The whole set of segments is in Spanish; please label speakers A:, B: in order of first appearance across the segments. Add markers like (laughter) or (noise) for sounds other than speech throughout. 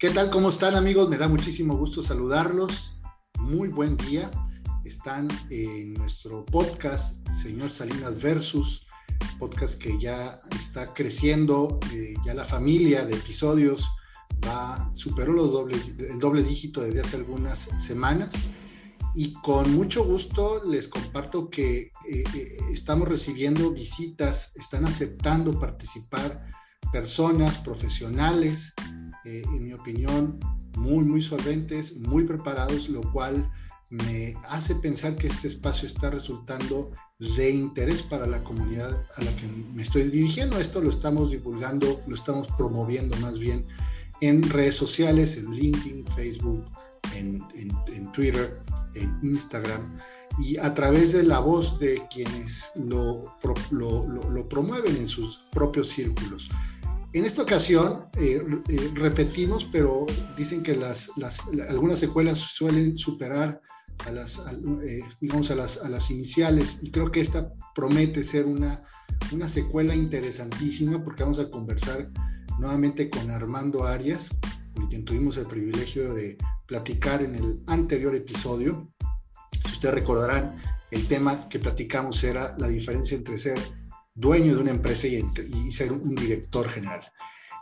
A: ¿Qué tal? ¿Cómo están amigos? Me da muchísimo gusto saludarlos. Muy buen día. Están en nuestro podcast, Señor Salinas Versus, podcast que ya está creciendo, eh, ya la familia de episodios va, superó los dobles, el doble dígito desde hace algunas semanas. Y con mucho gusto les comparto que eh, eh, estamos recibiendo visitas, están aceptando participar personas profesionales, en opinión, muy, muy solventes, muy preparados, lo cual me hace pensar que este espacio está resultando de interés para la comunidad a la que me estoy dirigiendo. Esto lo estamos divulgando, lo estamos promoviendo más bien en redes sociales, en LinkedIn, Facebook, en, Twitter, en Instagram y a través de la voz de quienes lo, lo, lo promueven en sus propios círculos. En esta ocasión eh, eh, repetimos, pero dicen que las, algunas secuelas suelen superar a las, eh, a las, a las, iniciales y creo que esta promete ser una, una secuela interesantísima porque vamos a conversar nuevamente con Armando Arias, con quien tuvimos el privilegio de platicar en el anterior episodio. Si ustedes recordarán, el tema que platicamos era la diferencia entre ser dueño de una empresa y, ser un director general.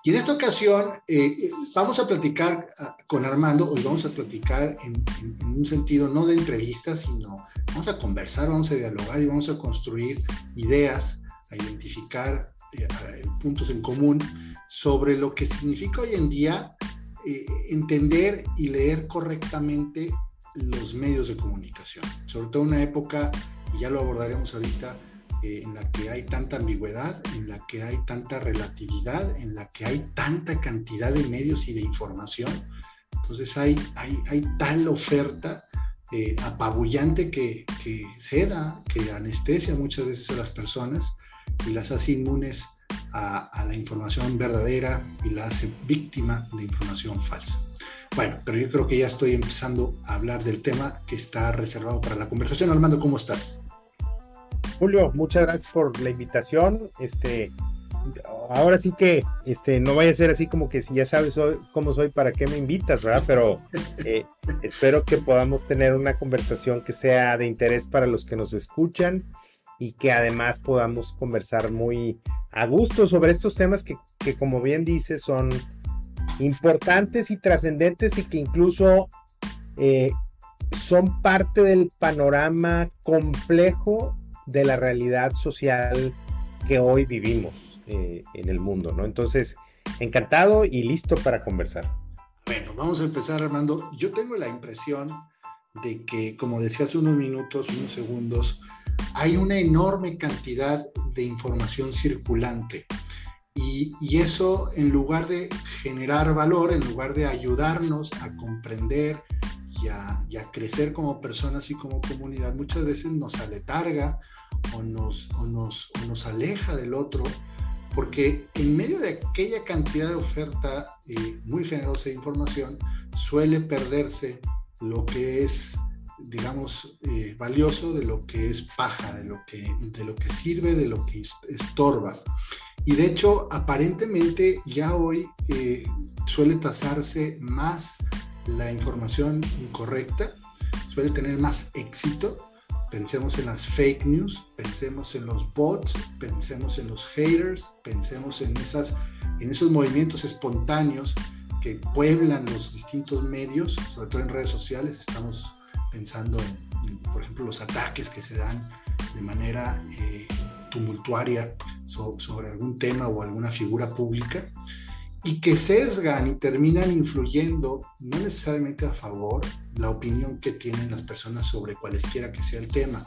A: Y en esta ocasión eh, eh, vamos a platicar ah, con Armando, hoy vamos a platicar en, un sentido no de entrevistas, sino vamos a conversar, vamos a dialogar y vamos a construir ideas, a identificar eh, puntos en común sobre lo que significa hoy en día entender y leer correctamente los medios de comunicación, sobre todo en una época, y ya lo abordaremos ahorita, eh, en la que hay tanta ambigüedad, en la que hay tanta relatividad, en la que hay tanta cantidad de medios y de información. Entonces hay, hay, hay tal oferta eh, apabullante que, que seda, que anestesia muchas veces a las personas y las hace inmunes a, a, la información verdadera y la hace víctima de información falsa. Bueno, pero yo creo que ya estoy empezando a hablar del tema que está reservado para la conversación. Armando, ¿cómo estás?
B: Julio, muchas gracias por la invitación. Este, ahora sí que este, no vaya a ser así como que si ya sabes cómo soy, ¿para qué me invitas, verdad? Pero (laughs) eh, espero que podamos tener una conversación que sea de interés para los que nos escuchan y que además podamos conversar muy a gusto sobre estos temas que, que como bien dices, son importantes y trascendentes y que incluso eh, son parte del panorama complejo de la realidad social que hoy vivimos eh, en el mundo, ¿no? Entonces, encantado y listo para conversar.
A: Bueno, vamos a empezar, Armando. Yo tengo la impresión de que, como decía hace unos minutos, unos segundos, hay una enorme cantidad de información circulante. Y, y, eso, en lugar de generar valor, en lugar de ayudarnos a comprender y a, crecer como personas y como comunidad, muchas veces nos aletarga o nos, o nos, nos aleja del otro, porque en medio de aquella cantidad de oferta eh, muy generosa de información, suele perderse lo que es, digamos, eh, valioso de lo que es paja, de lo que, de lo que sirve, de lo que estorba. Y de hecho, aparentemente ya hoy eh, suele tasarse más la información incorrecta suele tener más éxito. Pensemos en las fake news, pensemos en los bots, pensemos en los haters, pensemos en, esas, en esos movimientos espontáneos que pueblan los distintos medios, sobre todo en redes sociales. Estamos pensando en, por ejemplo, los ataques que se dan de manera eh, tumultuaria sobre algún tema o alguna figura pública y que sesgan y terminan influyendo, no necesariamente a favor, la opinión que tienen las personas sobre cualesquiera que sea el tema.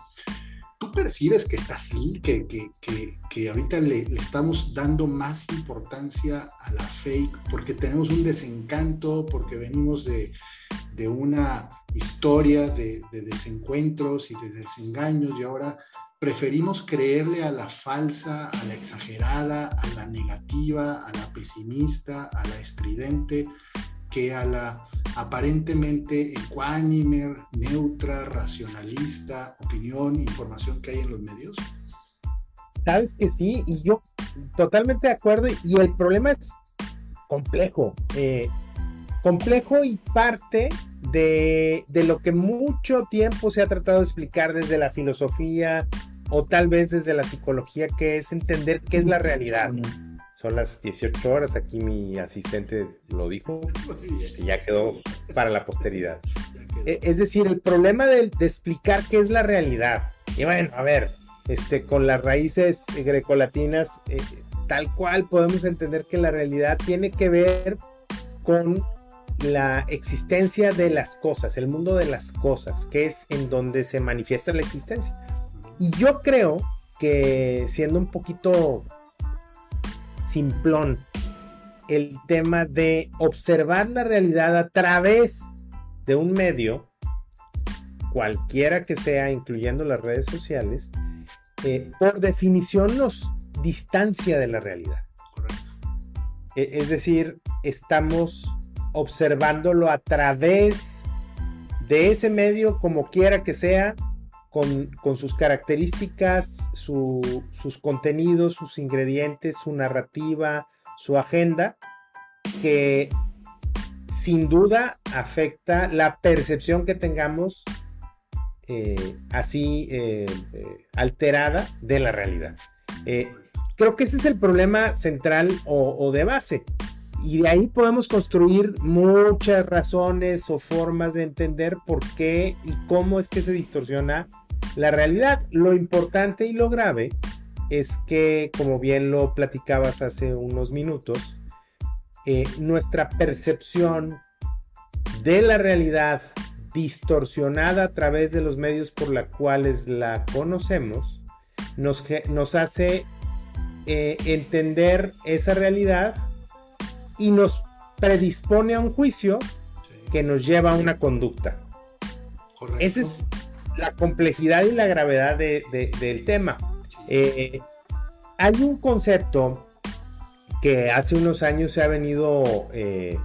A: ¿Tú percibes que está así, que, que, que, que ahorita le, le, estamos dando más importancia a la fake porque tenemos un desencanto, porque venimos de, de una historia de, de desencuentros y de desengaños y ahora preferimos creerle a la falsa, a la exagerada, a la negativa, a la pesimista, a la estridente, que a la aparentemente ecuánime, neutra, racionalista, opinión, información que hay en los medios?
B: Sabes que sí, y yo totalmente de acuerdo, y el problema es complejo. Eh, complejo y parte de, de, lo que mucho tiempo se ha tratado de explicar desde la filosofía o tal vez desde la psicología, que es entender qué es la realidad. Son las 18 horas, aquí mi asistente lo dijo (laughs) y ya quedó para la posteridad. E, es decir, el problema de, de, explicar qué es la realidad. Y bueno, a ver, este, con las raíces grecolatinas, eh, tal cual podemos entender que la realidad tiene que ver con la existencia de las cosas, el mundo de las cosas, que es en donde se manifiesta la existencia. Y yo creo que siendo un poquito simplón, el tema de observar la realidad a través de un medio, cualquiera que sea, incluyendo las redes sociales, eh, por definición nos distancia de la realidad. Correcto. E, es decir, estamos observándolo a través de ese medio, como quiera que sea, con, sus características, sus contenidos, sus ingredientes, su narrativa, su agenda, que sin duda afecta la percepción que tengamos eh, así eh, eh, alterada de la realidad. creo que ese es el problema central o de base. Y de ahí podemos construir muchas razones o formas de entender por qué y cómo es que se distorsiona la realidad. Lo importante y lo grave es que, como bien lo platicabas hace unos minutos, eh, nuestra percepción de la realidad distorsionada a través de los medios por los cuales la conocemos, nos, nos hace eh, entender esa realidad y nos predispone a un juicio que nos lleva a una conducta. Esa es la complejidad y la gravedad del tema. Eh, hay un concepto que hace unos años se ha venido, eh,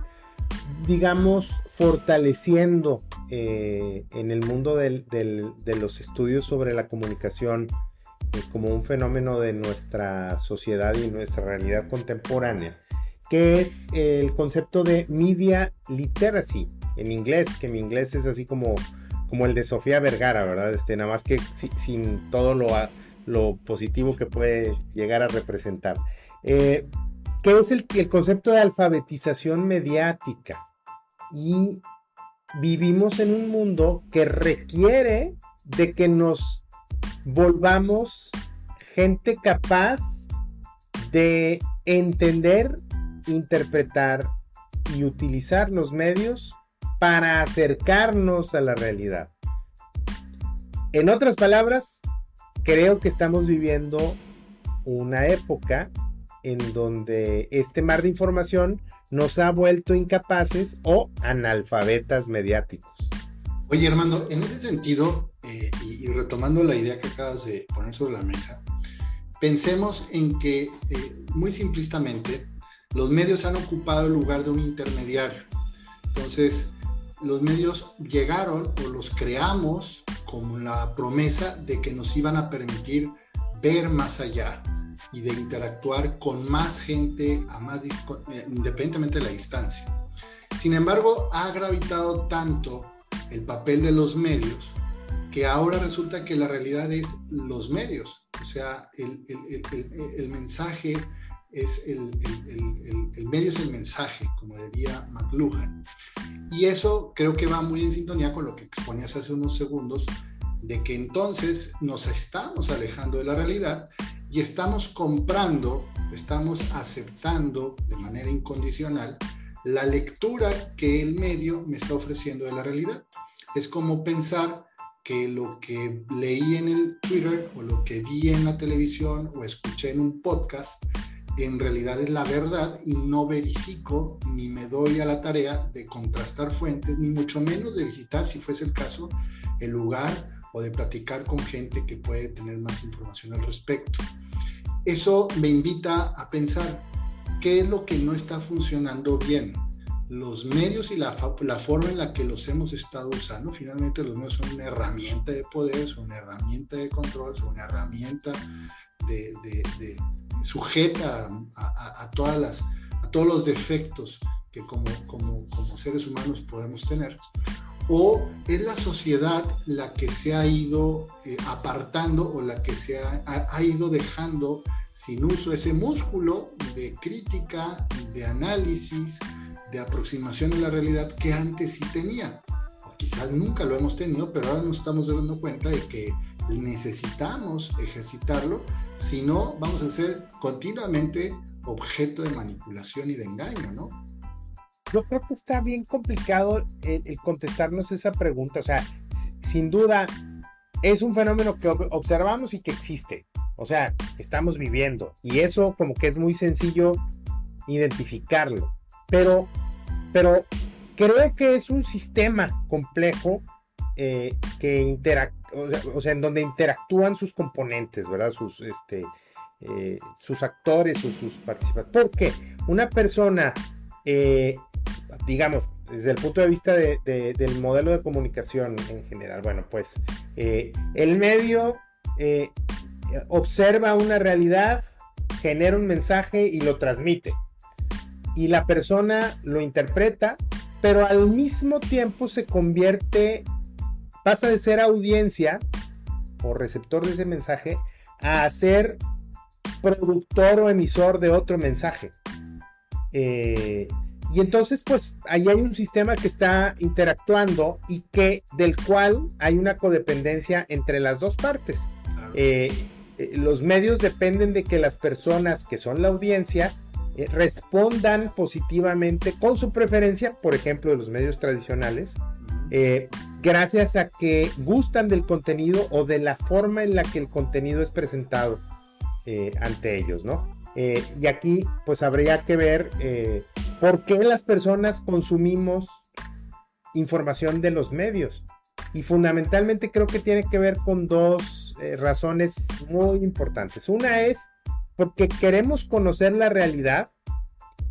B: digamos, fortaleciendo eh, en el mundo de los estudios sobre la comunicación como un fenómeno de nuestra sociedad y nuestra realidad contemporánea, que es el concepto de media literacy en inglés, que mi inglés es así como, como el de Sofía Vergara, ¿verdad? Este, nada más que sin todo lo, lo positivo que puede llegar a representar. Eh, que es el, el concepto de alfabetización mediática. Y vivimos en un mundo que requiere de que nos volvamos gente capaz de entender interpretar y utilizar los medios para acercarnos a la realidad. En otras palabras, creo que estamos viviendo una época en donde este mar de información nos ha vuelto incapaces o analfabetas mediáticos.
A: Oye, Armando, en ese sentido, eh, y, retomando la idea que acabas de poner sobre la mesa, pensemos en que, eh, muy simplistamente, los medios han ocupado el lugar de un intermediario. Entonces, los medios llegaron o los creamos con la promesa de que nos iban a permitir ver más allá y de interactuar con más gente a más eh, independientemente de la distancia. Sin embargo, ha gravitado tanto el papel de los medios que ahora resulta que la realidad es los medios, o sea, el, mensaje es el, medio es el mensaje, como diría McLuhan. Y eso creo que va muy en sintonía con lo que exponías hace unos segundos, de que entonces nos estamos alejando de la realidad y estamos comprando, estamos aceptando de manera incondicional la lectura que el medio me está ofreciendo de la realidad. Es como pensar que lo que leí en el Twitter o lo que vi en la televisión o escuché en un podcast en realidad es la verdad y no verifico ni me doy a la tarea de contrastar fuentes, ni mucho menos de visitar, si fuese el caso, el lugar o de platicar con gente que puede tener más información al respecto. Eso me invita a pensar qué es lo que no está funcionando bien. Los medios y la, la forma en la que los hemos estado usando, finalmente los medios son una herramienta de poder, son una herramienta de control, son una herramienta de, de, de sujeta a, todas las, a todos los defectos que como, como, como seres humanos podemos tener, o es la sociedad la que se ha ido eh, apartando o la que se ha, ha, ido dejando sin uso ese músculo de crítica, de análisis, de aproximación a la realidad que antes sí tenía. O quizás nunca lo hemos tenido, pero ahora nos estamos dando cuenta de que necesitamos ejercitarlo, si no vamos a ser continuamente objeto de manipulación y de engaño, ¿no?
B: Yo creo que está bien complicado el, contestarnos esa pregunta. O sea, sin duda es un fenómeno que observamos y que existe. O sea, estamos viviendo. Y eso como que es muy sencillo identificarlo. Pero, pero creo que es un sistema complejo eh, que interactúa o sea, en donde interactúan sus componentes, ¿verdad? Sus, este, eh, sus actores o sus participantes. Porque una persona, eh, digamos, desde el punto de vista del modelo de comunicación en general, bueno, pues el medio observa una realidad, genera un mensaje y lo transmite. Y la persona lo interpreta, pero al mismo tiempo se convierte pasa de ser audiencia o receptor de ese mensaje a ser productor o emisor de otro mensaje. Eh, y entonces, pues, ahí hay un sistema que está interactuando y que del cual hay una codependencia entre las dos partes. Eh, eh, los medios dependen de que las personas que son la audiencia respondan positivamente con su preferencia, por ejemplo, de los medios tradicionales, gracias a que gustan del contenido o de la forma en la que el contenido es presentado eh, ante ellos, ¿no? Eh, y aquí pues habría que ver eh, por qué las personas consumimos información de los medios. Y fundamentalmente creo que tiene que ver con dos razones muy importantes. Una es porque queremos conocer la realidad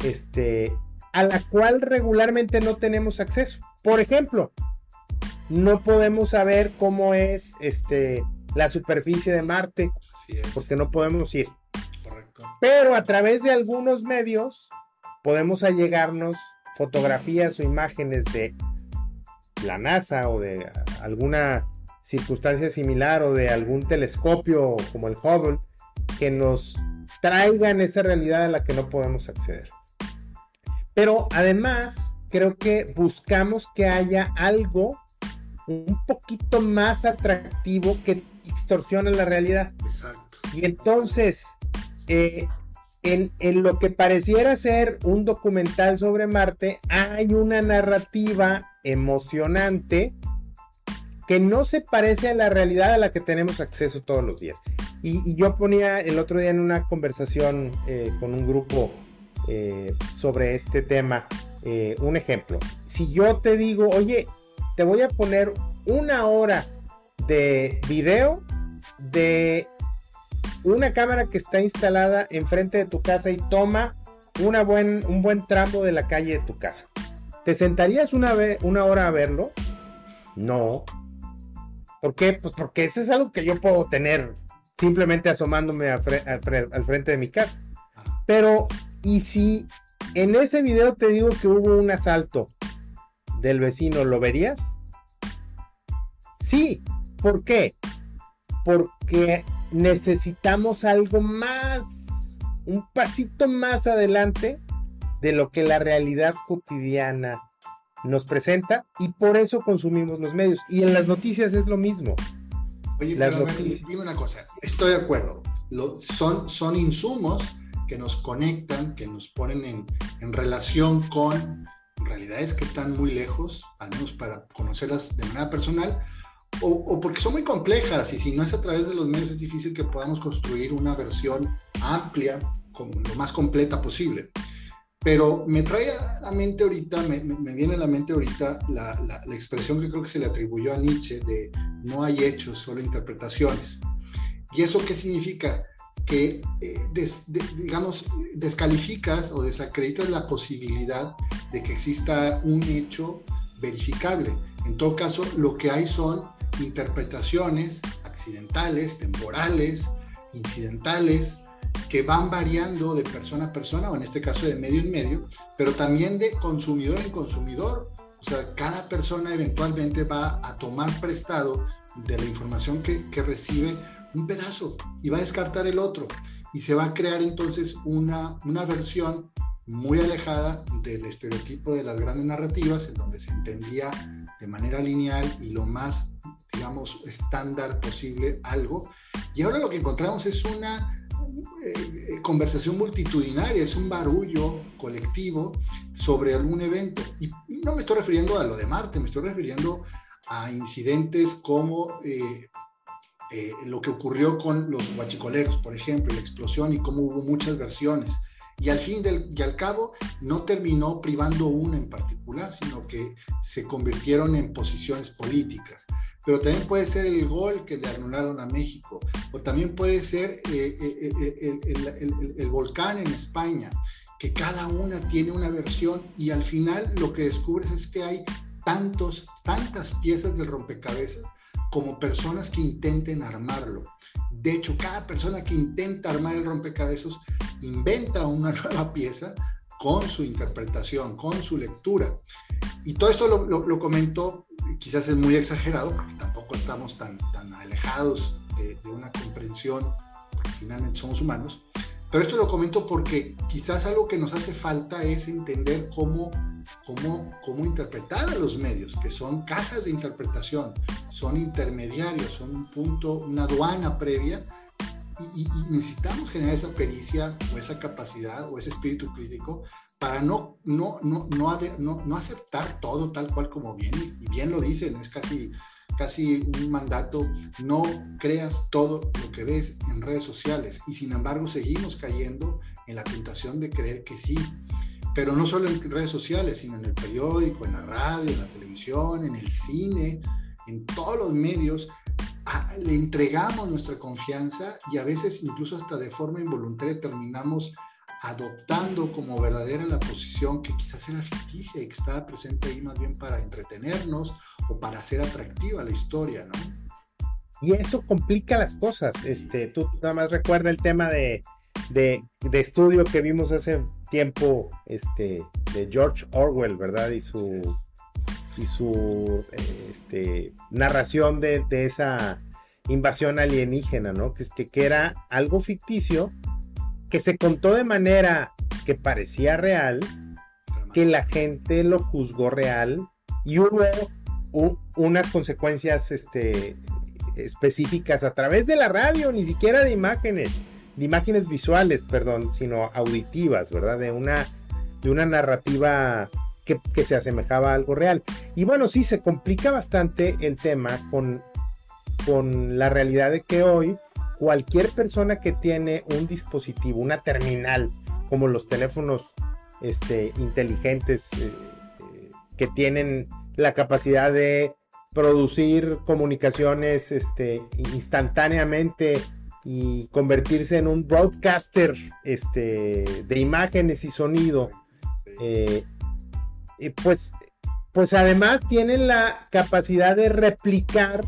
B: este, a la cual regularmente no tenemos acceso. Por ejemplo, no podemos saber cómo es este, la superficie de Marte, porque no podemos ir. Pero a través de algunos medios podemos allegarnos fotografías o imágenes de la NASA o de alguna circunstancia similar o de algún telescopio como el Hubble que nos traigan esa realidad a la que no podemos acceder. Pero además, creo que buscamos que haya algo un poquito más atractivo que extorsiona la realidad.
A: Exacto.
B: Y entonces, eh, en, lo que pareciera ser un documental sobre Marte, hay una narrativa emocionante que no se parece a la realidad a la que tenemos acceso todos los días. Y, yo ponía el otro día en una conversación eh, con un grupo eh, sobre este tema un ejemplo. Si yo te digo, oye, te voy a poner una hora de video de una cámara que está instalada enfrente de tu casa y toma una buen, un buen tramo de la calle de tu casa. ¿Te sentarías una, una hora a verlo? No. ¿Por qué? Pues porque eso es algo que yo puedo tener simplemente asomándome al frente de mi casa. Pero, ¿y si en ese video te digo que hubo un asalto del vecino, ¿lo verías? Sí, ¿por qué? Porque necesitamos algo más, un pasito más adelante de lo que la realidad cotidiana nos presenta y por eso consumimos los medios. Y en las noticias es lo mismo.
A: Oye, pero dime una cosa, estoy de acuerdo, son, son insumos que nos conectan, que nos ponen en, en relación con realidades que están muy lejos, al menos para conocerlas de manera personal, o, porque son muy complejas y si no es a través de los medios es difícil que podamos construir una versión amplia, como lo más completa posible. Pero me trae a la mente ahorita, me, viene a la mente ahorita la, la, expresión que creo que se le atribuyó a Nietzsche de no hay hechos, solo interpretaciones. ¿Y eso qué significa? Que, eh, digamos, descalificas o desacreditas la posibilidad de que exista un hecho verificable. En todo caso, lo que hay son interpretaciones accidentales, temporales, incidentales, que van variando de persona a persona, o en este caso de medio en medio, pero también de consumidor en consumidor. O sea, cada persona eventualmente va a tomar prestado de la información que, que recibe un pedazo y va a descartar el otro. Y se va a crear entonces una, una versión muy alejada del estereotipo de las grandes narrativas, en donde se entendía de manera lineal y lo más, digamos, estándar posible algo. Y ahora lo que encontramos es una eh, conversación multitudinaria, es un barullo colectivo sobre algún evento. Y no me estoy refiriendo a lo de Marte, me estoy refiriendo a incidentes como eh, eh, lo que ocurrió con los guachicoleros, por ejemplo, la explosión y cómo hubo muchas versiones y al fin y al cabo no terminó privando una en particular, sino que se convirtieron en posiciones políticas. Pero también puede ser el gol que le anularon a México, o también puede ser eh, eh, eh, el, volcán en España, que cada una tiene una versión y al final lo que descubres es que hay tantos, tantas piezas del rompecabezas como personas que intenten armarlo. De hecho, cada persona que intenta armar el rompecabezas inventa una (laughs) nueva pieza con su interpretación, con su lectura. Y todo esto lo, lo, comento, quizás es muy exagerado, porque tampoco estamos tan, tan alejados de, de una comprensión, porque finalmente somos humanos, pero esto lo comento porque quizás algo que nos hace falta es entender cómo, cómo, cómo interpretar a los medios, que son cajas de interpretación, son intermediarios, son un punto, una aduana previa y, necesitamos generar esa pericia o esa capacidad o ese espíritu crítico para no, no, no, no, no, aceptar todo tal cual como viene. Y bien lo dicen, es casi, casi un mandato, no creas todo lo que ves en redes sociales. Y sin embargo seguimos cayendo en la tentación de creer que sí. Pero no solo en redes sociales, sino en el periódico, en la radio, en la televisión, en el cine, en todos los medios le entregamos nuestra confianza y a veces incluso hasta de forma involuntaria terminamos adoptando como verdadera la posición que quizás era ficticia y que estaba presente ahí más bien para entretenernos o para hacer atractiva la historia, ¿no?
B: Y eso complica las cosas. Este, tú nada más recuerda el tema de, de, de estudio que vimos hace tiempo este, de George Orwell, ¿verdad? Y su y su este, narración de, esa invasión alienígena, ¿no? Que, que, que era algo ficticio, que se contó de manera que parecía real, que la gente lo juzgó real y hubo unas consecuencias este, específicas a través de la radio, ni siquiera de imágenes, de imágenes visuales, perdón, sino auditivas, ¿verdad? De una, de una narrativa que, se asemejaba a algo real. Y bueno, sí, se complica bastante el tema con, con la realidad de que hoy cualquier persona que tiene un dispositivo, una terminal, como los teléfonos este, inteligentes eh, eh, que tienen la capacidad de producir comunicaciones este, instantáneamente y convertirse en un broadcaster este, de imágenes y sonido, eh, pues, pues además tienen la capacidad de replicar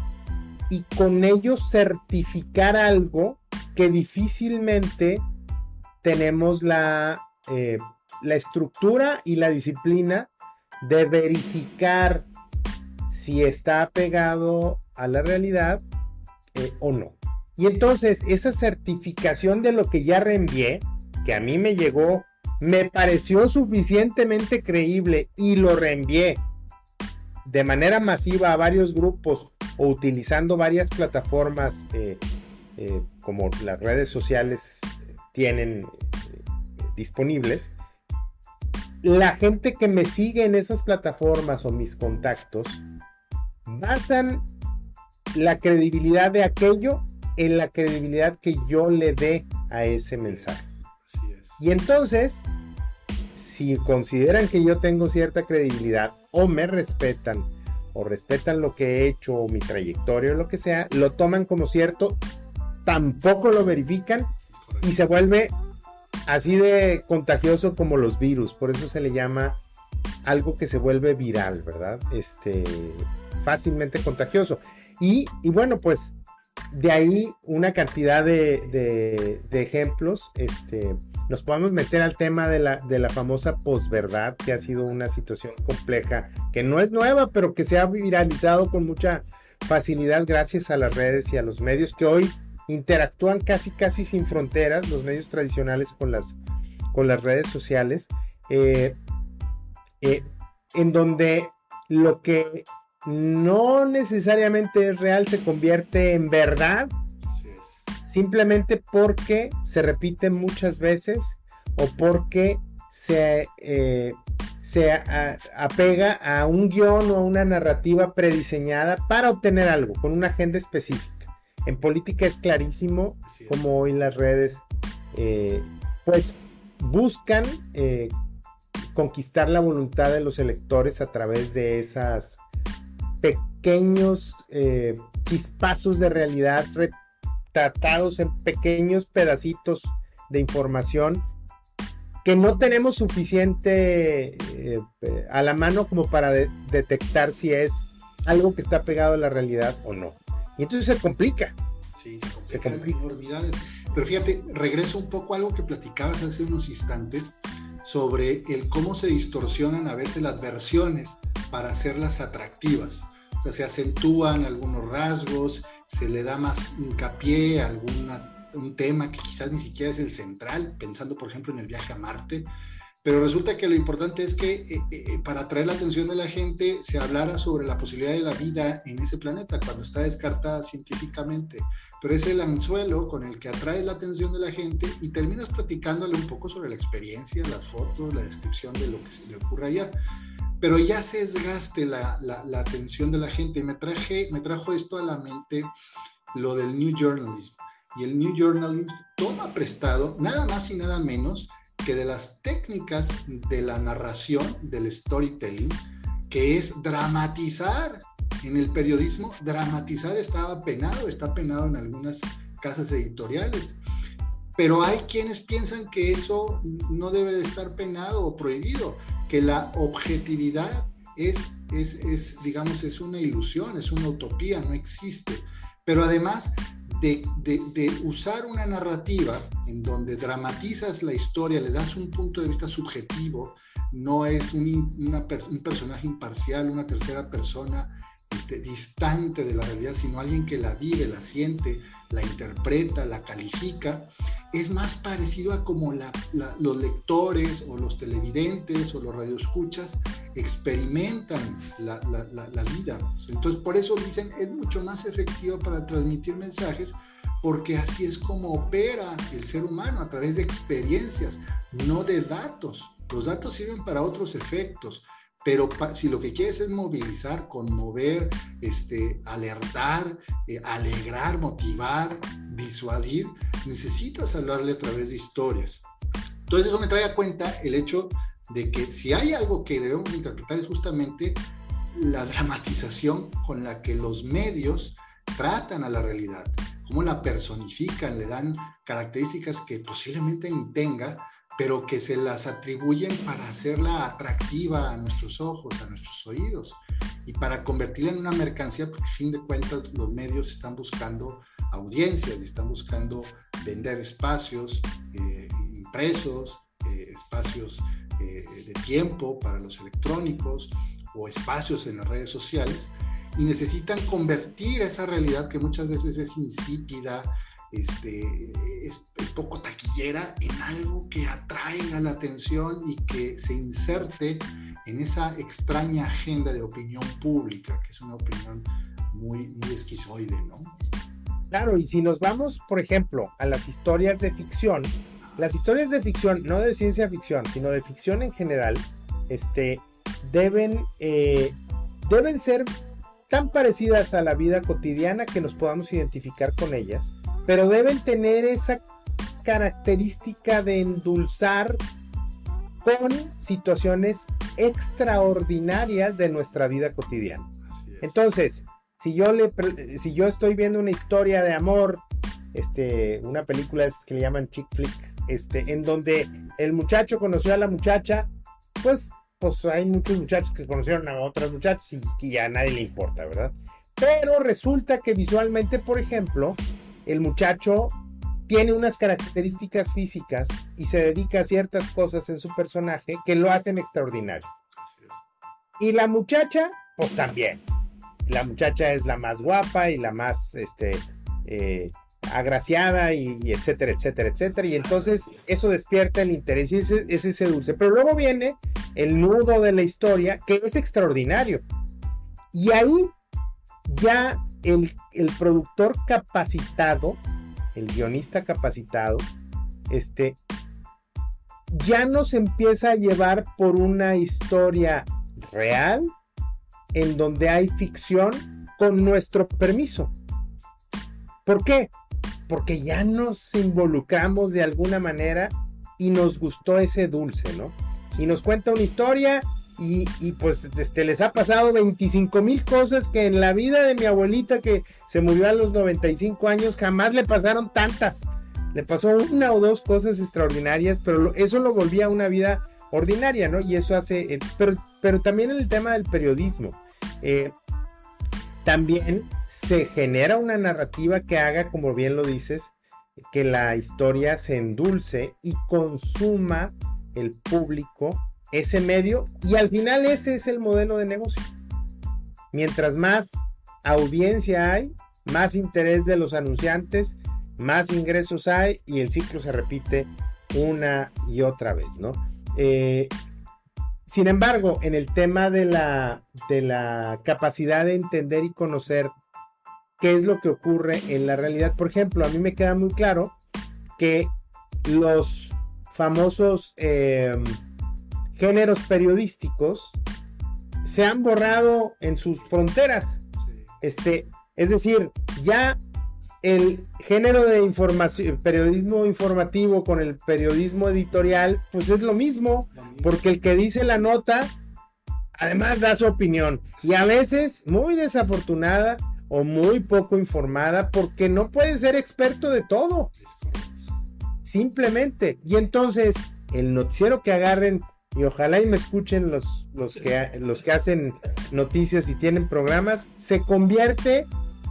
B: y con ello certificar algo que difícilmente tenemos la, eh, la estructura y la disciplina de verificar si está pegado a la realidad eh, o no. Y entonces esa certificación de lo que ya reenvié, que a mí me llegó me pareció suficientemente creíble y lo reenvié de manera masiva a varios grupos o utilizando varias plataformas eh, eh, como las redes sociales eh, tienen disponibles, la gente que me sigue en esas plataformas o mis contactos basan la credibilidad de aquello en la credibilidad que yo le dé a ese mensaje. Y entonces, si consideran que yo tengo cierta credibilidad o me respetan o respetan lo que he hecho o mi trayectoria o lo que sea, lo toman como cierto, tampoco lo verifican y se vuelve así de contagioso como los virus. Por eso se le llama algo que se vuelve viral, ¿verdad? Este, fácilmente contagioso. Y, y bueno, pues de ahí una cantidad de, ejemplos. Este, nos podemos meter al tema de la, de la famosa posverdad, que ha sido una situación compleja, que no es nueva, pero que se ha viralizado con mucha facilidad gracias a las redes y a los medios que hoy interactúan casi casi sin fronteras, los medios tradicionales con las, con las redes sociales, eh, eh, en donde lo que no necesariamente es real se convierte en verdad, simplemente porque se repite muchas veces o porque se, eh, se apega a un guion o a una narrativa prediseñada para obtener algo, con una agenda específica. En política es clarísimo como hoy las redes eh, pues buscan eh, conquistar la voluntad de los electores a través de esas pequeños eh, chispazos de realidad retratados en pequeños pedacitos de información que no tenemos suficiente eh, a la mano como para detectar si es algo que está pegado a la realidad o no. Y entonces se complica.
A: Sí, se complica, enormidades. Pero fíjate, regreso un poco a algo que platicabas hace unos instantes sobre el cómo se distorsionan a veces las versiones para hacerlas atractivas se acentúan algunos rasgos, se le da más hincapié a un tema que quizás ni siquiera es el central, pensando por ejemplo en el viaje a Marte, pero resulta que lo importante es que eh, eh, eh, para atraer la atención de la gente se hablara sobre la posibilidad de la vida en ese planeta cuando está descartada científicamente. Pero es el anzuelo con el que atraes la atención de la gente y terminas platicándole un poco sobre la experiencia, las fotos, la descripción de lo que se le ocurre allá pero ya se desgaste la, la, atención de la gente. Me, traje, me trajo esto a la mente lo del New Journalism. Y el New Journalism toma prestado nada más y nada menos que de las técnicas de la narración, del storytelling, que es dramatizar. En el periodismo, dramatizar estaba penado, está penado en algunas casas editoriales. Pero hay quienes piensan que eso no debe de estar penado o prohibido, que la objetividad es, es, es, digamos, es una ilusión, es una utopía, no existe. Pero además de, de, usar una narrativa en donde dramatizas la historia, le das un punto de vista subjetivo, no es un, un personaje imparcial, una tercera persona este, distante de la realidad, sino alguien que la vive, la siente, la interpreta, la califica, es más parecido a como los lectores o los televidentes o los radioescuchas experimentan la, la, vida. Entonces, por eso dicen, es mucho más efectivo para transmitir mensajes, porque así es como opera el ser humano, a través de experiencias, no de datos. Los datos sirven para otros efectos, pero si lo que quieres es movilizar, conmover, este, alertar, eh, alegrar, motivar, disuadir, necesitas hablarle a través de historias. Entonces eso me trae a cuenta el hecho de que si hay algo que debemos interpretar es justamente la dramatización con la que los medios tratan a la realidad, cómo la personifican, le dan características que posiblemente ni tenga, pero que se las atribuyen para hacerla atractiva a nuestros ojos, a nuestros oídos, y para convertirla en una mercancía, porque fin de cuentas los medios están buscando audiencias están buscando vender espacios eh, impresos, eh, espacios de tiempo para los electrónicos o espacios en las redes sociales, y necesitan convertir esa realidad que muchas veces es insípida, este, es, poco taquillera en algo que atraiga la atención y que se inserte en esa extraña agenda de opinión pública, que es una opinión muy, muy esquizoide, ¿no?
B: Claro, y si nos vamos, por ejemplo, a las historias de ficción, las historias de ficción, no de ciencia ficción, sino de ficción en general, este, deben, eh, deben ser tan parecidas a la vida cotidiana que nos podamos identificar con ellas pero deben tener esa característica de endulzar con situaciones extraordinarias de nuestra vida cotidiana. Entonces, si yo, le, si yo estoy viendo una historia de amor, este, una película que le llaman chick flick, este, en donde el muchacho conoció a la muchacha, pues, pues hay muchos muchachos que conocieron a otras muchachas y, y a nadie le importa, ¿verdad? Pero resulta que visualmente, por ejemplo, el muchacho tiene unas características físicas y se dedica a ciertas cosas en su personaje que lo hacen extraordinario. Y la muchacha, pues también. La muchacha es la más guapa y la más este, eh, agraciada y, etcétera, etcétera, etcétera. Y entonces eso despierta el interés y ese, es ese dulce. Pero luego viene el nudo de la historia que es extraordinario. Y ahí ya el, el productor capacitado, el guionista capacitado, este, ya nos empieza a llevar por una historia real en donde hay ficción con nuestro permiso. ¿Por qué? Porque ya nos involucramos de alguna manera y nos gustó ese dulce, ¿no? Y nos cuenta una historia y, pues este, les ha pasado 25 mil cosas que en la vida de mi abuelita que se murió a los 95 años jamás le pasaron tantas. Le pasó una o dos cosas extraordinarias, pero eso lo volvía a una vida ordinaria, ¿no? Y eso hace, eh, pero, pero también en el tema del periodismo. Eh, también se genera una narrativa que haga, como bien lo dices, que la historia se endulce y consuma el público ese medio y al final ese es el modelo de negocio. Mientras más audiencia hay, más interés de los anunciantes, más ingresos hay y el ciclo se repite una y otra vez, ¿no? Eh, sin embargo, en el tema de la, de la capacidad de entender y conocer qué es lo que ocurre en la realidad, por ejemplo, a mí me queda muy claro que los famosos em, géneros periodísticos se han borrado en sus fronteras. Este, es decir, ya el género de información, periodismo informativo con el periodismo editorial, pues es lo mismo, porque el que dice la nota, además da su opinión, y a veces muy desafortunada o muy poco informada, porque no puede ser experto de todo. Simplemente. Y entonces, el noticiero que agarren, y ojalá y me escuchen los, los, que, los que hacen noticias y tienen programas, se convierte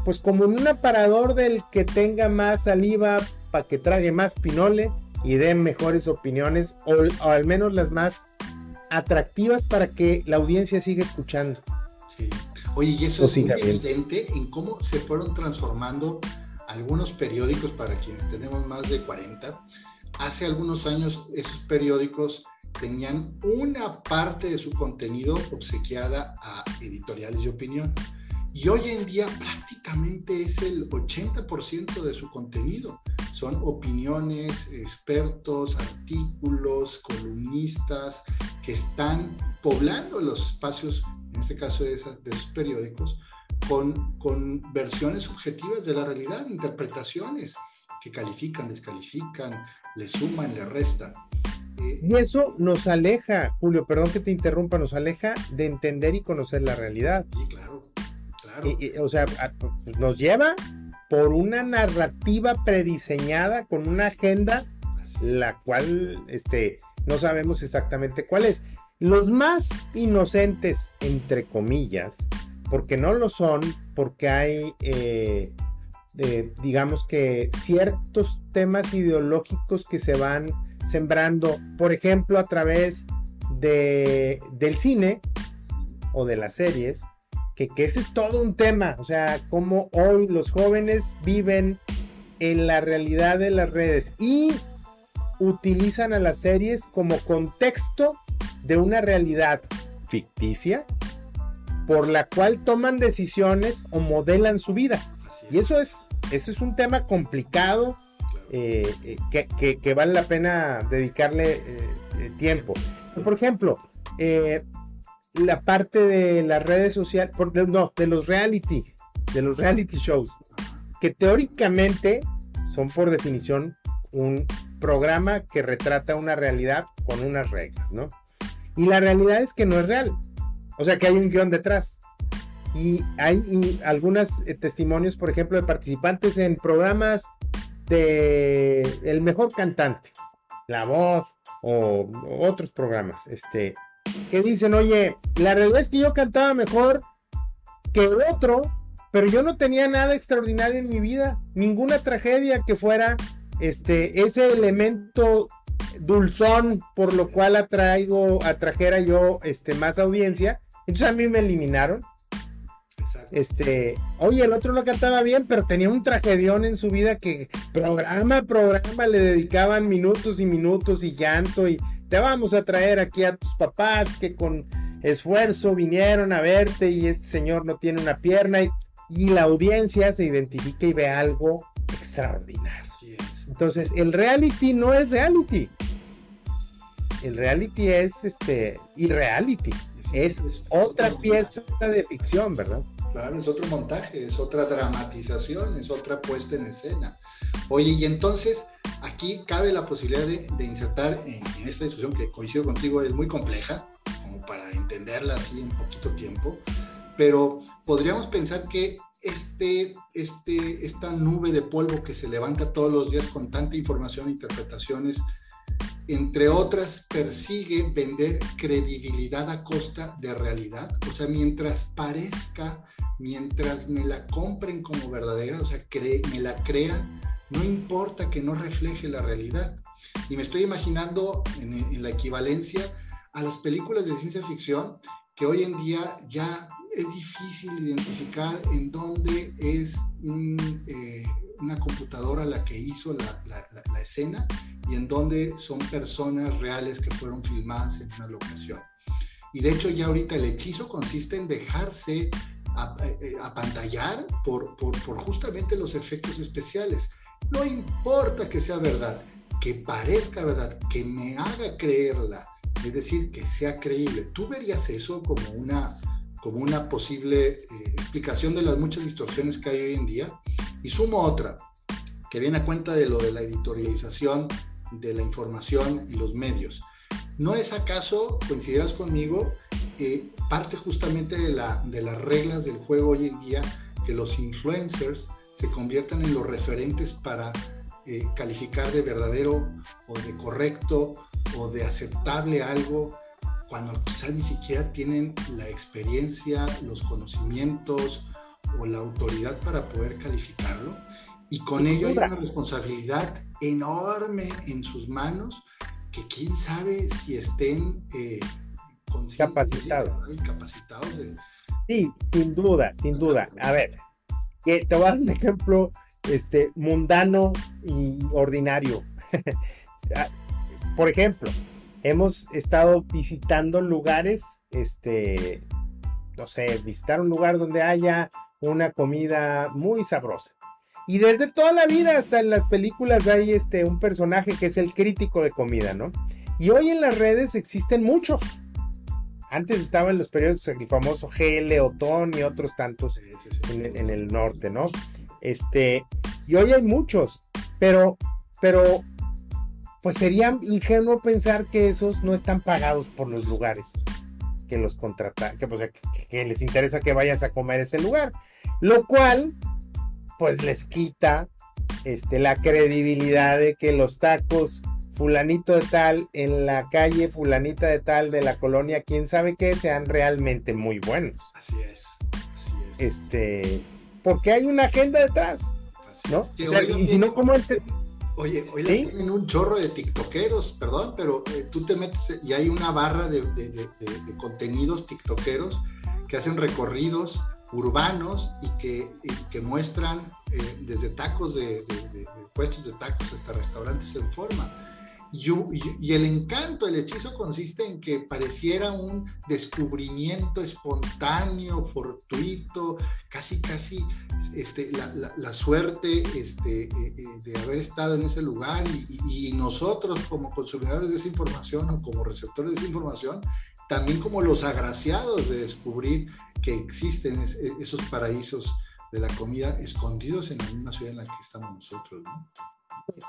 B: pues como en un aparador del que tenga más saliva para que trague más pinole y dé mejores opiniones o, al menos las más atractivas para que la audiencia siga escuchando.
A: Sí. Oye, y eso es muy evidente en cómo se fueron transformando algunos periódicos para quienes tenemos más de 40. Hace algunos años esos periódicos tenían una parte de su contenido obsequiada a editoriales de opinión y hoy en día prácticamente es el 80% de su contenido. Son opiniones, expertos, artículos, columnistas que están poblando los espacios, en este caso de, esos periódicos, con, con versiones subjetivas de la realidad, interpretaciones que califican, descalifican, le suman, le restan.
B: Eh, y eso nos aleja, Julio, perdón que te interrumpa, nos aleja de entender y conocer la realidad.
A: Sí, claro
B: o sea, pues, nos lleva por una narrativa prediseñada con una agenda, la cual este, no sabemos exactamente cuál es. Los más inocentes, entre comillas, porque no lo son, porque hay, eh, digamos que ciertos temas ideológicos que se van sembrando, por ejemplo, a través de, del cine o de las series, que, ese es todo un tema, o sea, cómo hoy los jóvenes viven en la realidad de las redes y utilizan a las series como contexto de una realidad ficticia por la cual toman decisiones o modelan su vida. Y eso es, eso es un tema complicado eh, eh, que, vale la pena dedicarle eh, tiempo. Por ejemplo, la parte de las redes sociales, no, de los reality, de los reality shows, que teóricamente son por definición un programa que retrata una realidad con unas reglas, ¿no? Y la realidad es que no es real. O sea que hay un guion detrás. Y hay algunos eh, testimonios, por ejemplo, de participantes en programas de El Mejor Cantante, La Voz o, o otros programas. Este, que dicen, oye, la realidad es que yo cantaba mejor que otro, pero yo no tenía nada extraordinario en mi vida, ninguna tragedia que fuera este, ese elemento dulzón por lo cual atraigo, atrajera yo este, más audiencia. Entonces a mí me eliminaron. Este, oye, el otro no cantaba bien, pero tenía un tragedión en su vida que programa programa le dedicaban minutos y minutos y llanto y te vamos a traer aquí a tus papás que con esfuerzo vinieron a verte y este señor no tiene una pierna y, y la audiencia se identifica y ve algo extraordinario. Entonces, el reality no es reality. El reality es este irreality. es otra pieza de ficción, ¿verdad?
A: Claro, es otro montaje, es otra dramatización, es otra puesta en escena. Oye, y entonces aquí cabe la posibilidad de, insertar en, en, esta discusión que coincido contigo, es muy compleja, como para entenderla así en poquito tiempo, pero podríamos pensar que este, este, esta nube de polvo que se levanta todos los días con tanta información e interpretaciones, entre otras, persigue vender credibilidad a costa de realidad. O sea, mientras parezca, mientras me la compren como verdadera, o sea, me la crean, no importa que no refleje la realidad. Y me estoy imaginando en la equivalencia a las películas de ciencia ficción que hoy en día ya es difícil identificar en dónde es eh, una computadora la que hizo la, la, escena y en dónde son personas reales que fueron filmadas en una locación. Y de hecho ya ahorita el hechizo consiste en dejarse eh, apantallar por, por, por justamente los efectos especiales. No importa que sea verdad, que parezca verdad, que me haga creerla, es decir, que sea creíble. ¿Tú verías eso como una como una posible eh, explicación de las muchas distorsiones que hay hoy en día. Y sumo otra, que viene a cuenta de lo de la editorialización de la información y los medios. ¿No es acaso, coincidirás conmigo, eh, parte justamente de, la, de las reglas del juego hoy en día que los influencers se conviertan en los referentes para eh, calificar de verdadero o de correcto o de aceptable algo cuando quizás ni siquiera tienen la experiencia, los conocimientos o la autoridad para poder calificarlo. Y con ello hay una responsabilidad enorme en sus manos que quién sabe si estén eh,
B: capacitados. Sí, sin duda, sin duda. A ver, que te voy a dar un ejemplo este, mundano y ordinario. (laughs) Ah, por ejemplo, hemos estado visitando lugares, este, no sé, visitar un lugar donde haya una comida muy sabrosa. Y desde toda la vida, hasta en las películas, hay este, un personaje que es el crítico de comida, ¿no? Y hoy en las redes existen muchos. Antes estaban en los periódicos el famoso GL Otón y otros tantos en, en, el norte, ¿no? Este, y hoy hay muchos, pero, pero pues sería ingenuo pensar que esos no están pagados por los lugares que los contratan, que, pues, que, les interesa que vayas a comer ese lugar, lo cual pues les quita este, la credibilidad de que los tacos fulanito de tal en la calle fulanita de tal de la colonia, quién sabe qué, sean realmente muy buenos.
A: Así es, así es.
B: Este, porque hay una agenda detrás, ¿no? y si no, ¿cómo,
A: Oye, hoy tienen un chorro de tiktokeros, perdón, pero eh, tú te metes y hay una barra de, contenidos tiktokeros que hacen recorridos urbanos y que, que muestran eh, desde tacos de, puestos de tacos hasta restaurantes en forma. Y, el encanto, el hechizo consiste en que pareciera un descubrimiento espontáneo, fortuito, casi, casi este, la, suerte este, eh, eh, de haber estado en ese lugar y, nosotros como consumidores de esa información o como receptores de esa información, también como los agraciados de descubrir que existen esos paraísos de la comida escondidos en la misma ciudad en la que estamos nosotros. ¿no?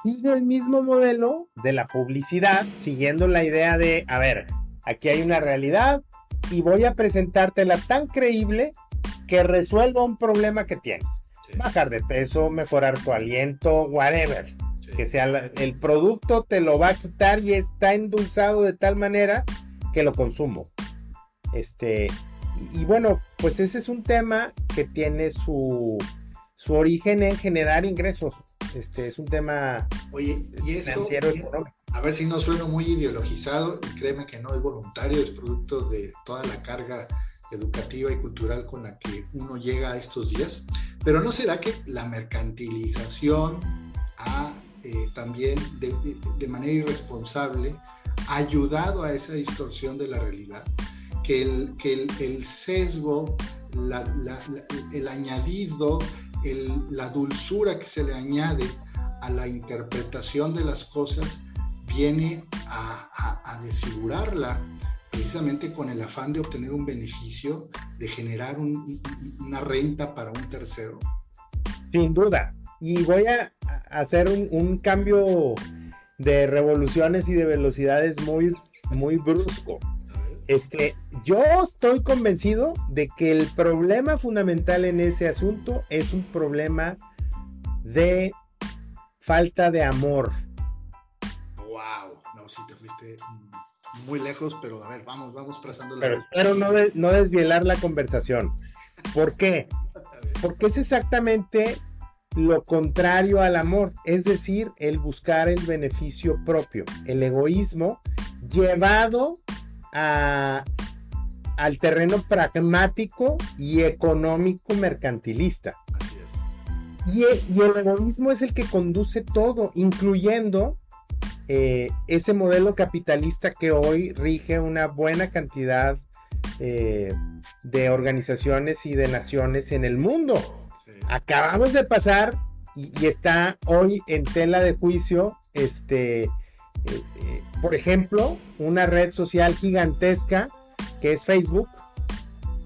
B: Sigue el mismo modelo de la publicidad, siguiendo la idea de, a ver, aquí hay una realidad y voy a presentártela tan creíble que resuelva un problema que tienes. Bajar de peso, mejorar tu aliento, whatever. Que sea el producto te lo va a quitar y está endulzado de tal manera que lo consumo. Este, Y, bueno, pues ese es un tema que tiene su, su origen en generar ingresos. Este es un tema
A: Oye, y eso, financiero económico. A ver si no sueno muy ideologizado, y créeme que no es voluntario, es producto de toda la carga educativa y cultural con la que uno llega a estos días. Pero ¿no será que la mercantilización ha eh, también de, manera irresponsable ayudado a esa distorsión de la realidad? Que el, que el, sesgo, el añadido, la dulzura que se le añade a la interpretación de las cosas viene a, desfigurarla precisamente con el afán de obtener un beneficio, de generar una renta para un tercero.
B: Sin duda. Y voy a hacer un, cambio de revoluciones y de velocidades muy, muy brusco. Este, yo estoy convencido de que el problema fundamental en ese asunto es un problema de falta de amor.
A: Wow, no, si te fuiste muy lejos, pero a ver, vamos, vamos trazando
B: la... Pero espero no, no desvielar la conversación. ¿Por qué? (laughs) Porque es exactamente lo contrario al amor, es decir, el buscar el beneficio propio, el egoísmo llevado a, al terreno pragmático y económico mercantilista. Así es. Y, y, el egoísmo es el que conduce todo, incluyendo eh, ese modelo capitalista que hoy rige una buena cantidad eh, de organizaciones y de naciones en el mundo. Acabamos de pasar y, está hoy en tela de juicio, este, eh, por ejemplo, una red social gigantesca que es Facebook,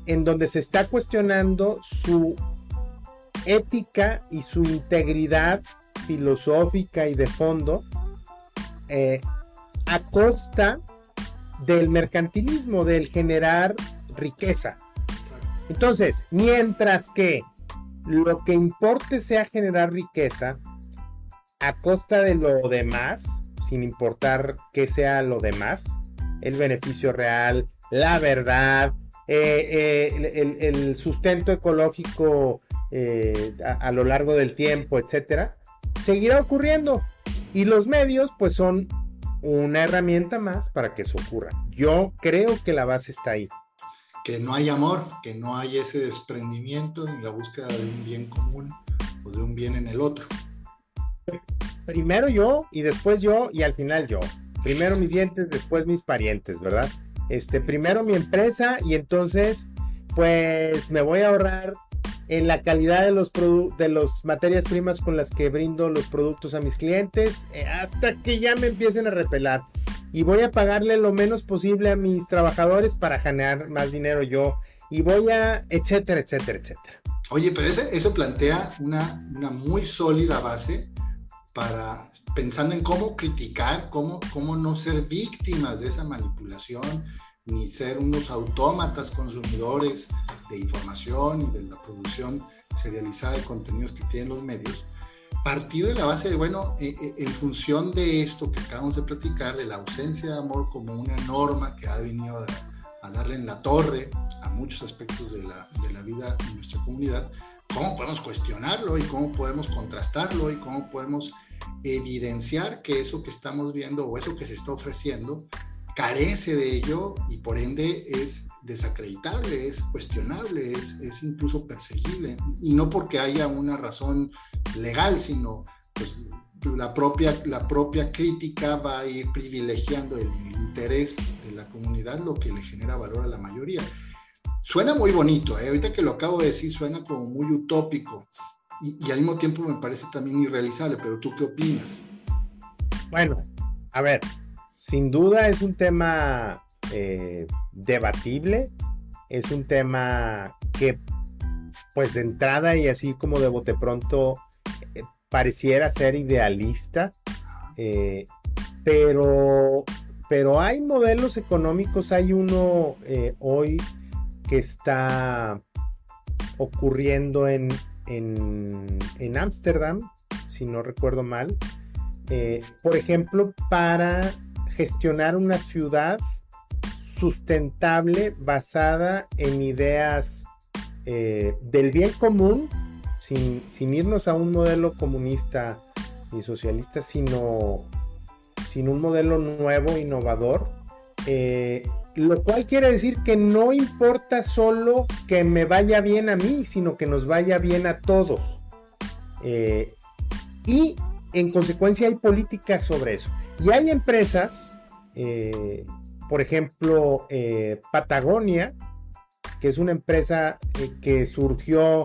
B: en donde se está cuestionando su ética y su integridad filosófica y de fondo eh, a costa del mercantilismo, del generar riqueza. Entonces, mientras que lo que importe sea generar riqueza a costa de lo demás, sin importar qué sea lo demás, el beneficio real, la verdad, eh, eh, el, sustento ecológico a, a, lo largo del tiempo, etcétera, seguirá ocurriendo. Y los medios, pues son una herramienta más para que eso ocurra. Yo creo que la base está ahí.
A: Que no hay amor, que no hay ese desprendimiento ni la búsqueda de un bien común o de un bien en el otro.
B: Primero yo y después yo y al final yo. Primero mis dientes, después mis parientes, ¿verdad? Este, primero mi empresa y entonces pues me voy a ahorrar en la calidad de los de las materias primas con las que brindo los productos a mis clientes eh, hasta que ya me empiecen a repelar y voy a pagarle lo menos posible a mis trabajadores para generar más dinero yo y voy a etcétera etcétera etcétera
A: oye pero eso plantea una, una muy sólida base para pensando en cómo criticar cómo, cómo no ser víctimas de esa manipulación ni ser unos autómatas consumidores de información y de la producción serializada de contenidos que tienen los medios, partir de la base de, bueno, eh, eh, en función de esto que acabamos de platicar, de la ausencia de amor como una norma que ha venido a, darle en la torre a muchos aspectos de la, de la vida en nuestra comunidad, ¿cómo podemos cuestionarlo y cómo podemos contrastarlo y cómo podemos evidenciar que eso que estamos viendo o eso que se está ofreciendo carece de ello y por ende es desacreditable, es cuestionable, es, es incluso perseguible. Y no porque haya una razón legal, sino pues, la, propia, la propia crítica va a ir privilegiando el interés de la comunidad, lo que le genera valor a la mayoría. Suena muy bonito, ¿eh? ahorita que lo acabo de decir, suena como muy utópico y, y al mismo tiempo me parece también irrealizable, pero ¿tú qué opinas?
B: Bueno, a ver, sin duda es un tema eh, debatible, es un tema que pues de entrada y así como de bote pronto eh, pareciera ser idealista, eh, pero, pero hay modelos económicos, hay uno hoy que está ocurriendo en Ámsterdam, en, si no recuerdo mal, por ejemplo, para gestionar una ciudad sustentable basada en ideas eh, del bien común, sin, sin, irnos a un modelo comunista ni socialista, sino sin un modelo nuevo, innovador. Eh, lo cual quiere decir que no importa solo que me vaya bien a mí, sino que nos vaya bien a todos. Eh, y en consecuencia hay políticas sobre eso. Y hay empresas, eh, por ejemplo, eh, Patagonia, que es una empresa que surgió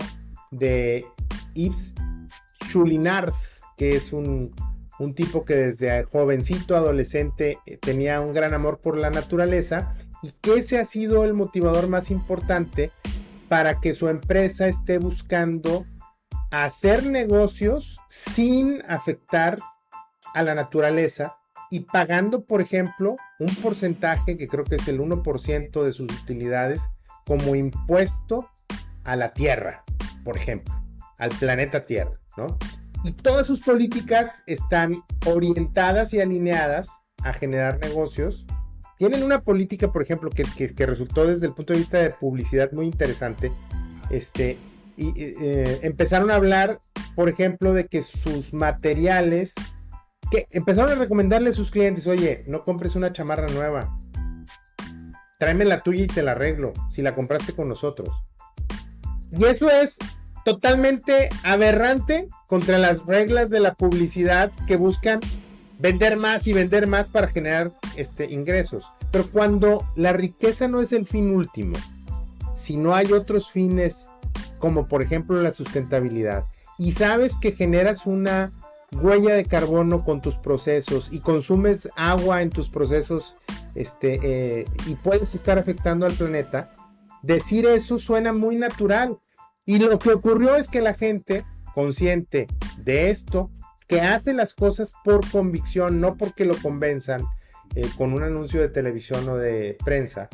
B: de Yves Chulinard, que es un, un, tipo que desde jovencito, adolescente, tenía un gran amor por la naturaleza y que ese ha sido el motivador más importante para que su empresa esté buscando hacer negocios sin afectar a la naturaleza y pagando, por ejemplo, un porcentaje que creo que es el 1% de sus utilidades como impuesto a la Tierra, por ejemplo, al planeta Tierra, ¿no? Y todas sus políticas están orientadas y alineadas a generar negocios. Tienen una política, por ejemplo, que, que, resultó desde el punto de vista de publicidad muy interesante, este, y eh, empezaron a hablar, por ejemplo, de que sus materiales, que empezaron a recomendarle a sus clientes, oye, no compres una chamarra nueva, tráeme la tuya y te la arreglo, si la compraste con nosotros. Y eso es totalmente aberrante contra las reglas de la publicidad que buscan vender más y vender más para generar este, ingresos. Pero cuando la riqueza no es el fin último, si no hay otros fines como por ejemplo la sustentabilidad, y sabes que generas una huella de carbono con tus procesos y consumes agua en tus procesos este, eh, y puedes estar afectando al planeta, decir eso suena muy natural. Y lo que ocurrió es que la gente consciente de esto, que hace las cosas por convicción, no porque lo convenzan eh, con un anuncio de televisión o de prensa,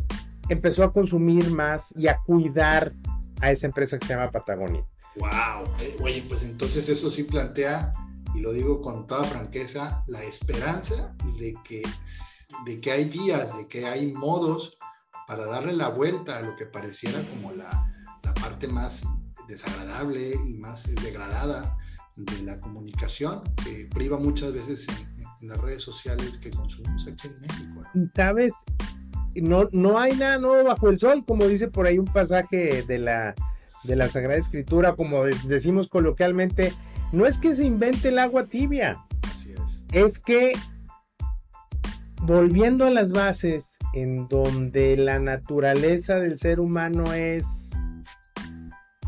B: empezó a consumir más y a cuidar a esa empresa que se llama Patagonia.
A: Wow, eh, oye, pues entonces eso sí plantea, y lo digo con toda franqueza, la esperanza de que, de que hay vías, de que hay modos para darle la vuelta a lo que pareciera como la, la parte más desagradable y más degradada de la comunicación, que priva muchas veces en, en las redes sociales que consumimos aquí en México.
B: ¿Sabes? no, no hay nada nuevo bajo el sol, como dice por ahí un pasaje de la, de la Sagrada Escritura, como decimos coloquialmente, no es que se invente el agua tibia, es. es que volviendo a las bases, en donde la naturaleza del ser humano es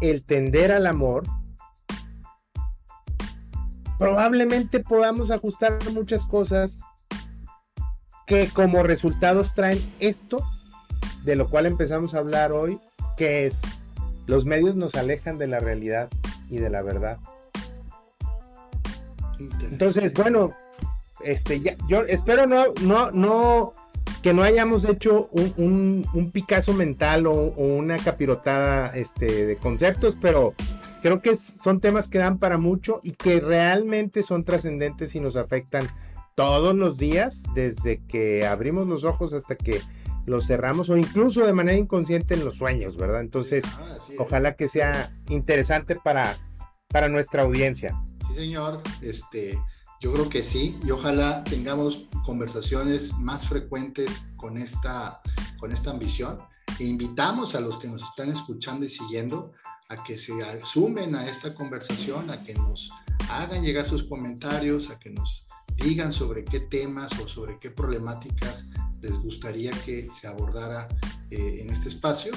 B: el tender al amor, probablemente podamos ajustar muchas cosas que como resultados traen esto, de lo cual empezamos a hablar hoy, que es los medios nos alejan de la realidad y de la verdad. Entonces, bueno, este, ya, yo espero no, no, no, que no hayamos hecho un, un, Picasso mental o, una capirotada este, de conceptos, pero creo que son temas que dan para mucho y que realmente son trascendentes y nos afectan todos los días, desde que abrimos los ojos hasta que los cerramos o incluso de manera inconsciente en los sueños, ¿verdad? Entonces, ah, ojalá que sea interesante para, para nuestra audiencia.
A: Sí, señor. Este, yo creo que sí, y ojalá tengamos conversaciones más frecuentes con esta, con esta ambición. E invitamos a los que nos están escuchando y siguiendo a que se sumen a esta conversación, a que nos hagan llegar sus comentarios, a que nos digan sobre qué temas o sobre qué problemáticas les gustaría que se abordara eh, en este espacio.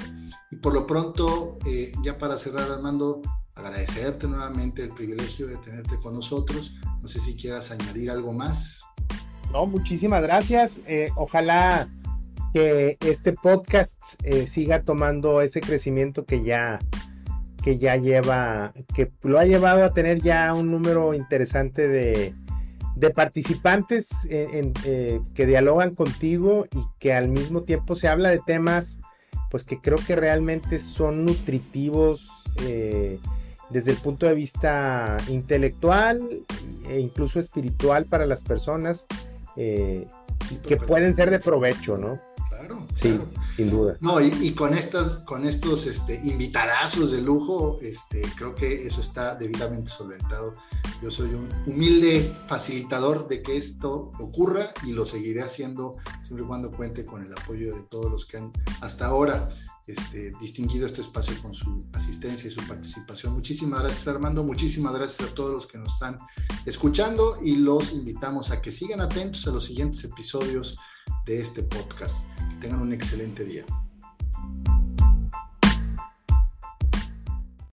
A: Y por lo pronto, eh, ya para cerrar, Armando, agradecerte nuevamente el privilegio de tenerte con nosotros. No sé si quieras añadir algo más.
B: No, muchísimas gracias. Eh, ojalá que este podcast siga tomando ese crecimiento que ya que ya lleva, que lo ha llevado a tener ya un número interesante de, de participantes eh, que dialogan contigo y que al mismo tiempo se habla de temas pues que creo que realmente son nutritivos eh, desde el punto de vista intelectual e incluso espiritual para las personas eh, que pueden ser de provecho, ¿no?
A: Claro,
B: sí, sin duda.
A: No, y, con estas, con estos este, invitadazos de lujo, este, creo que eso está debidamente solventado. Yo soy un humilde facilitador de que esto ocurra y lo seguiré haciendo siempre y cuando cuente con el apoyo de todos los que han hasta ahora este, distinguido este espacio con su asistencia y su participación. Muchísimas gracias Armando, muchísimas gracias a todos los que nos están escuchando y los invitamos a que sigan atentos a los siguientes episodios de este podcast. Que tengan un excelente día.